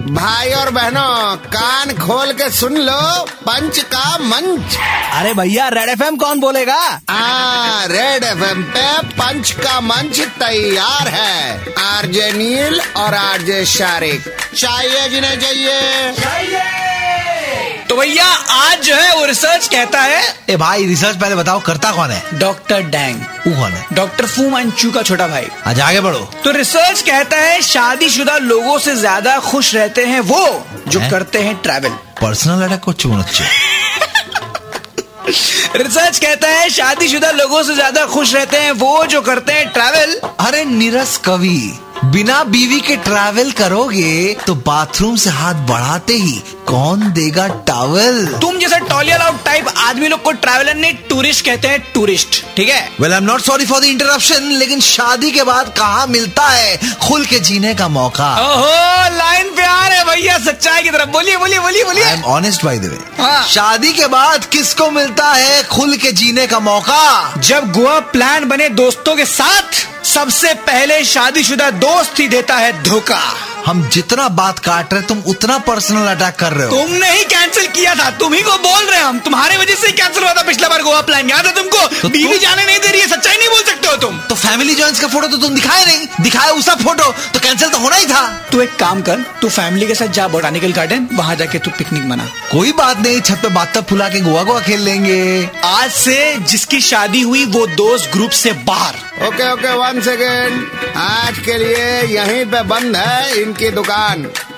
भाई और बहनों कान खोल के सुन लो पंच का मंच। अरे भैया रेड एफएम कौन बोलेगा? आ रेड एफएम पे पंच का मंच तैयार है। आरजे नील और आरजे शारिक। चाहिए जिन्हें चाहिए। तो भैया आज जो है वो रिसर्च कहता है। ए भाई रिसर्च पहले बताओ करता कौन है? डॉक्टर डैंग वो कौन है? डॉक्टर फू मंचू का छोटा भाई। आज आगे बढ़ो। तो रिसर्च कहता है शादीशुदा लोगों से ज़्यादा खुश रहते हैं वो जो हैं? करते हैं ट्रैवल पर्सनल अटैक को चुनच्छे रिसर्च कहता है शादीशुदा लोगों से ज़्यादा खुश रहते हैं वो जो करते हैं ट्रैवल अरे नीरस कवि। बिना बीवी के ट्रैवल करोगे तो बाथरूम से हाथ बढ़ाते ही कौन देगा टावल तुम जैसा टॉलिया लाउड टाइप आदमी लोग को ट्रैवलर नहीं टूरिस्ट कहते हैं टूरिस्ट ठीक है? Well I am not sorry for the interruption लेकिन शादी के बाद कहाँ मिलता है? खुल के जीने का मौका। ओहो लाइन पे आ रहे भैया सच्चाई की तरफ़। बोलिए बोलिए बोलिए बोलिए। I am honest by the way. शादी के बाद किसको मिलता है खुल के जीने का मौका? जब गोवा प्लान बने दोस्तों के साथ सबसे पहले शादीशुदा दोस्त ही देता है धोखा। हम जितना बात काट रहे तुम उतना पर्सनल अटैक कर रहे हो। तुमने ही कैंसिल किया था तुम ही को बोल रहे हम। तुम्हारे वजह से कैंसिल हुआ था पिछला बार गोवा प्लान याद है तुमको? तो बीवी जाने नहीं दे रही है सच्चाई नहीं हो तुम। तो फैमिली जॉइंस का फ़ोटो तो तुम दिखाए नहीं। दिखाया उसका फ़ोटो तो कैंसिल तो होना ही था। तू एक काम कर तू फैमिली के साथ जा बोटानिकल गार्डन वहाँ जाके तू पिकनिक मना। कोई बात नहीं छत पे बात फुला के गोवा गोवा खेल लेंगे। आज से जिसकी शादी हुई वो दोस्त ग्रुप से बाहर। ओके ओके वन सेकेंड आज के लिए यहीं पे बंद है इनकी दुकान।